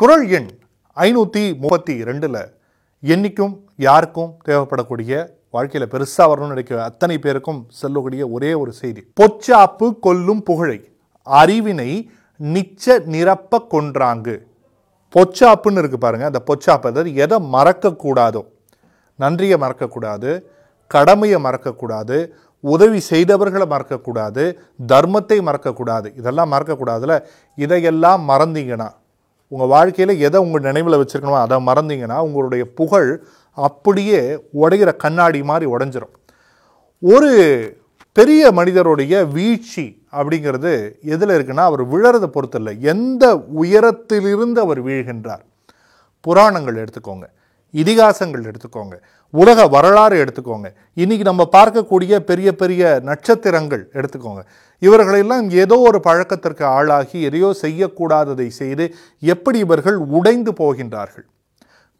குரல் எண் ஐநூற்றி முப்பத்தி ரெண்டில் என்றைக்கும் யாருக்கும் தேவைப்படக்கூடிய வாழ்க்கையில் பெருசாக வரணும்னு நினைக்கிற அத்தனை பேருக்கும் சொல்லக்கூடிய ஒரே ஒரு செய்தி. பொச்சாப்பு கொல்லும் புகழை அறிவினை நிச்ச நிரப்ப கொன்றாங்கு. பொச்சாப்புன்னு இருக்கு பாருங்கள் அந்த பொச்சாப்பு அதாவது எதை மறக்கக்கூடாதோ. நன்றியை மறக்கக்கூடாது கடமையை மறக்கக்கூடாது உதவி செய்தவர்களை மறக்கக்கூடாது தர்மத்தை மறக்கக்கூடாது. இதெல்லாம் மறக்கக்கூடாதுல இதையெல்லாம் மறந்தீங்கன்னா உங்கள் வாழ்க்கையில் எதை உங்கள் நினைவில் வச்சுருக்கணுமோ அதை மறந்தீங்கன்னா உங்களுடைய புகழ் அப்படியே உடைகிற கண்ணாடி மாதிரி உடஞ்சிரும். ஒரு பெரிய மனிதருடைய வீழ்ச்சி அப்படிங்கிறது எதில் இருக்குன்னா அவர் விழறதை பொறுத்து இல்லை எந்த உயரத்திலிருந்து அவர் வீழ்கின்றார்? புராணங்கள் எடுத்துக்கோங்க. இதிகாசங்கள் எடுத்துக்கோங்க. உலக வரலாறு எடுத்துக்கோங்க. இன்னைக்கு நம்ம பார்க்கக்கூடிய பெரிய பெரிய நட்சத்திரங்கள் எடுத்துக்கோங்க. இவர்களெல்லாம் ஏதோ ஒரு பழக்கத்திற்கு ஆளாகி எதையோ செய்யக்கூடாததை செய்து எப்படி இவர்கள் உடைந்து போகின்றார்கள்.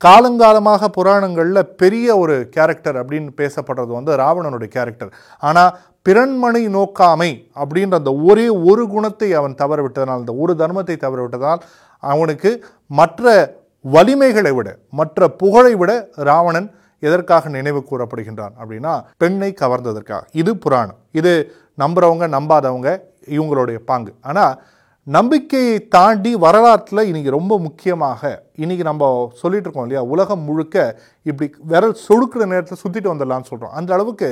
காலங்காலமாக புராணங்களில் பெரிய ஒரு கேரக்டர் அப்படின்னு பேசப்படுறது வந்து ராவணனுடைய கேரக்டர் ஆனால் பிறன்மனை நோக்காமை அப்படின்ற அந்த ஒரே ஒரு குணத்தை அவன் தவற விட்டதனால் அந்த ஒரு தர்மத்தை தவற விட்டதால் அவனுக்கு மற்ற வலிமைகளை விட மற்ற புகழை விட ராவணன் எதற்காக நினைவு கூறப்படுகின்றான் அப்படின்னா பெண்ணை கவர்ந்ததற்காக. இது புராணம். இது நம்புறவங்க நம்பாதவங்க இவங்களுடைய பாங்கு. ஆனால் நம்பிக்கையை தாண்டி வரலாற்றில் இன்றைக்கி ரொம்ப முக்கியமாக இன்னைக்கு நம்ம சொல்லிட்டு இருக்கோம் இல்லையா உலகம் முழுக்க இப்படி விரல் சொடுக்கிற நேரத்தில் சுற்றிட்டு வந்துடலாம்னு சொல்கிறோம் அந்த அளவுக்கு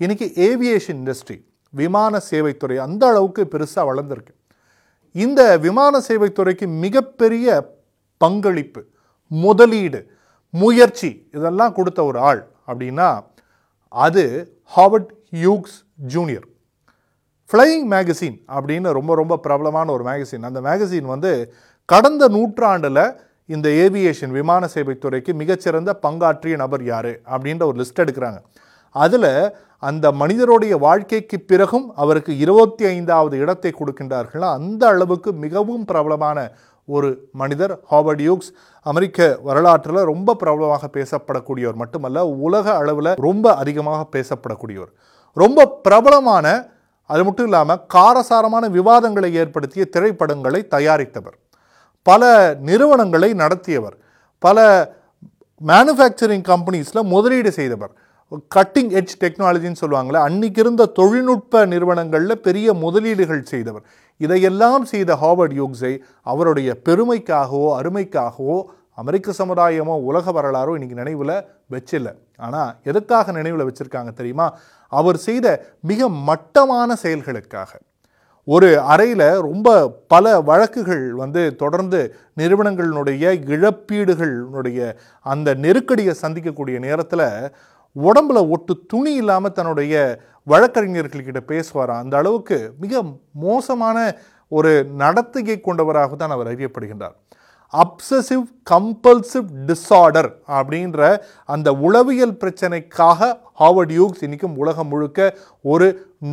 இன்றைக்கி ஏவியேஷன் இண்டஸ்ட்ரி விமான சேவைத்துறை அந்த அளவுக்கு பெருசாக வளர்ந்துருக்கு. இந்த விமான சேவைத்துறைக்கு மிகப்பெரிய பங்களிப்பு முதலீடு முயற்சி இதெல்லாம் கொடுத்த ஒரு ஆள் அப்படின்னா அது Howard Hughes junior. Flying magazine அப்படின்னு ரொம்ப ரொம்ப பிரபலமான ஒரு மேகசின். அந்த மேகசின் வந்து கடந்த நூற்றாண்டில் இந்த ஏவியேஷன் விமான சேவை துறைக்கு மிகச்சிறந்த பங்காற்றிய நபர் யார் அப்படின்ற ஒரு லிஸ்ட் எடுக்கிறாங்க. அதில் அந்த மனிதருடைய வாழ்க்கைக்கு பிறகும் அவருக்கு இருபத்தி ஐந்தாவது இடத்தை கொடுக்கின்றார்கள் அந்த அளவுக்கு மிகவும் பிரபலமான ஒரு மனிதர் ஹாவர்ட் யூக்ஸ் அமெரிக்க வரலாற்றில் ரொம்ப பிரபலமாக பேசப்படக்கூடியவர் மட்டுமல்ல உலக அளவில் ரொம்ப அதிகமாக பேசப்படக்கூடியவர். ரொம்ப பிரபலமான அது மட்டும் இல்லாமல் காரசாரமான விவாதங்களை ஏற்படுத்திய திரைப்படங்களை தயாரித்தவர். பல நிறுவனங்களை நடத்தியவர். பல மேனுஃபேக்சரிங் கம்பெனிஸில் முதலீடு செய்தவர். கட்டிங் எட்ஜ் டெக்னாலஜின்னு சொல்லுவாங்களே அன்றைக்கி இருந்த தொழில்நுட்ப நிறுவனங்களில் பெரிய முதலீடுகள் செய்தவர். இதையெல்லாம் செய்த ஹார்வர்ட் யூக்ஸை அவருடைய பெருமைக்காகவோ அருமைக்காகவோ அமெரிக்க சமுதாயமோ உலக வரலாறோ இன்றைக்கி நினைவில் வச்சில்லை. ஆனால் எதுக்காக நினைவில் வச்சுருக்காங்க தெரியுமா? அவர் செய்த மிக மட்டமான செயல்களுக்காக. ஒரு அறையில் ரொம்ப பல வழக்குகள் வந்து தொடர்ந்து நிறுவனங்களினுடைய இழப்பீடுகளினுடைய அந்த நெருக்கடியை சந்திக்கக்கூடிய நேரத்தில் உடம்புல ஒட்டு துணி இல்லாமல் தன்னுடைய வழக்கறிஞர்கள்கிட்ட பேசுவாராம் அந்த அளவுக்கு மிக மோசமான ஒரு நடத்தையை கொண்டவராக தான் அவர் அறியப்படுகின்றார். அப்சசிவ் கம்பல்சிவ் டிஸார்டர் அப்படின்ற அந்த உளவியல் பிரச்சனைக்காக ஹாவர்ட் யூக்ஸ் இன்றைக்கும் உலகம் முழுக்க ஒரு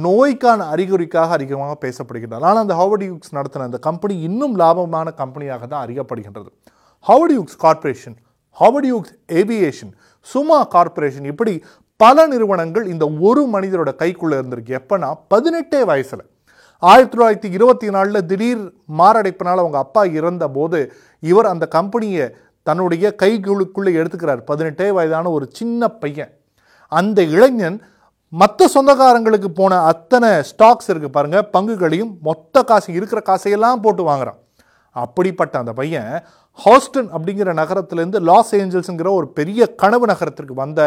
நோய்க்கான அறிகுறிக்காக அதிகமாக பேசப்படுகின்றார். ஆனால் அந்த ஹாவர்ட் யூக்ஸ் நடத்தின அந்த கம்பெனி இன்னும் லாபமான கம்பெனியாக தான் அறியப்படுகின்றது. Howard Hughes corporation Howard Hughes aviation Suma corporation இப்படி பல நிறுவனங்கள் இந்த ஒரு மனிதரோட கைக்குள்ளே இருந்திருக்கு. எப்போனா பதினெட்டே வயசில். ஆயிரத்தி தொள்ளாயிரத்தி இருபத்தி நாலில் திடீர் மாரடைப்பினால் அவங்க அப்பா இறந்த போது இவர் அந்த கம்பெனியை தன்னுடைய கைகளுக்குள்ளே எடுத்துக்கிறார். பதினெட்டே வயதான ஒரு சின்ன பையன். அந்த இளைஞன் மற்ற சொந்தக்காரங்களுக்கு போன அத்தனை ஸ்டாக்ஸ் இருக்குது பாருங்கள் பங்குகளையும் மொத்த காசு இருக்கிற காசையெல்லாம் போட்டு வாங்குறான். அப்படிப்பட்ட அந்த பையன் ஹாஸ்டன் அப்படிங்கிற நகரத்திலேருந்து லாஸ் ஏஞ்சல்ஸுங்கிற ஒரு பெரிய கனவு நகரத்திற்கு வந்த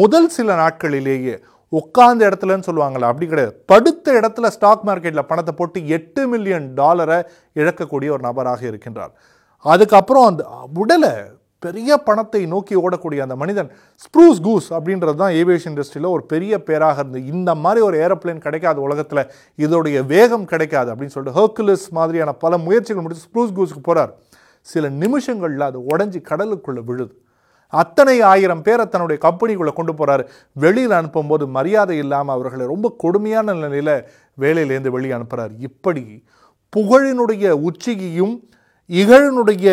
முதல் சில நாட்களிலேயே உட்கார்ந்த இடத்துலன்னு சொல்லுவாங்களா அப்படி கிடையாது. படுத்த இடத்துல ஸ்டாக் மார்க்கெட்டில் பணத்தை போட்டு எட்டு மில்லியன் டாலரை இழக்கக்கூடிய ஒரு நபராக இருக்கின்றார். அதுக்கப்புறம் அந்த உடலை பெரிய பணத்தை நோக்கி ஓடக்கூடிய அந்த மனிதன் ஸ்ப்ரூஸ் கூஸ் அப்படின்றது தான் ஏவியேஷன் இண்டஸ்ட்ரியில் ஒரு பெரிய பேராக இருந்து இந்த மாதிரி ஒரு ஏரோப்ளேன் கிடைக்காது உலகத்தில் இதோடைய வேகம் கிடைக்காது அப்படின்னு சொல்லிட்டு ஹர்க்குலஸ் மாதிரியான பல முயற்சிகள் முடித்து ஸ்ப்ரூஸ் கூஸ்க்கு போகிறார் சில நிமிஷங்களில் அது உடஞ்சி கடலுக்குள்ளே விழுது. அத்தனை ஆயிரம் பேரை தன்னுடைய கம்பெனிக்குள்ளே கொண்டு போகிறாரு வெளியில் அனுப்பும்போது மரியாதை இல்லாமல் அவர்களை ரொம்ப கொடுமையான நிலையில் வேலையிலேருந்து வெளியே அனுப்புகிறார் இப்படி புகழினுடைய உச்சியையும் இகழனுடைய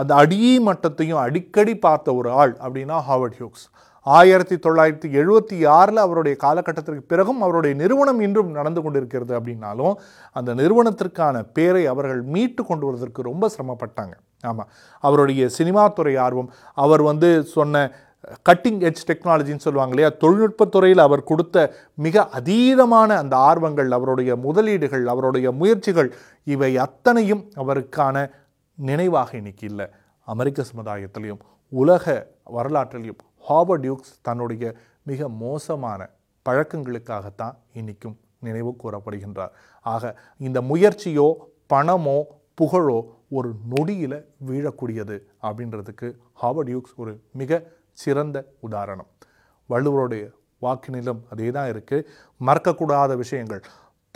அந்த அடி மட்டத்தையும் அடிக்கடி பார்த்த ஒரு ஆள் அப்படின்னா ஹாவர்ட் ஹியூக்ஸ். ஆயிரத்தி தொள்ளாயிரத்தி எழுபத்தி ஆறில் அவருடைய காலகட்டத்திற்கு பிறகும் அவருடைய நிறுவனம் இன்றும் நடந்து கொண்டிருக்கிறது அப்படின்னாலும் அந்த நிறுவனத்திற்கான பேரை அவர்கள் மீட்டு கொண்டு வருவதற்கு ரொம்ப சிரமப்பட்டாங்க. ஆமாம் அவருடைய சினிமா துறை ஆர்வம் அவர் வந்து சொன்ன கட்டிங் எட்ஜ் டெக்னாலஜின்னு சொல்லுவாங்க இல்லையா? தொழில்நுட்பத்துறையில் அவர் கொடுத்த மிக அதீதமான அந்த ஆர்வங்கள் அவருடைய முதலீடுகள் அவருடைய முயற்சிகள் இவை அத்தனையும் அவருக்கான நினைவாக இன்னைக்கு இல்லை. அமெரிக்க சமுதாயத்திலையும் உலக வரலாற்றிலையும் ஹாபர்ட் டியூக்ஸ் தன்னுடைய மிக மோசமான பழக்கங்களுக்காகத்தான் இன்னைக்கும் நினைவு கூறப்படுகின்றார். ஆக இந்த முயற்சியோ பணமோ புகழோ ஒரு நொடியில் வீழக்கூடியது அப்படின்றதுக்கு ஹாபர்ட் டியூக்ஸ் ஒரு மிக சிறந்த உதாரணம். வள்ளுவருடைய வாக்கினிலும் அதே தான் இருக்குது மறக்கக்கூடாத விஷயங்கள்.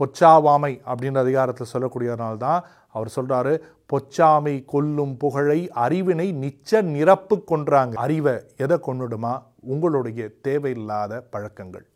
பொச்சாவாமை அப்படின்ற அதிகாரத்தில் சொல்லக்கூடியதுனால தான் அவர் சொல்கிறாரு பொச்சாமை கொல்லும் புகழை அறிவினை நிச்ச நிரப்பு கொன்றாங்க. அறிவை எதை கொண்டுடுமா உங்களுடைய தேவையில்லாத பழக்கங்கள்.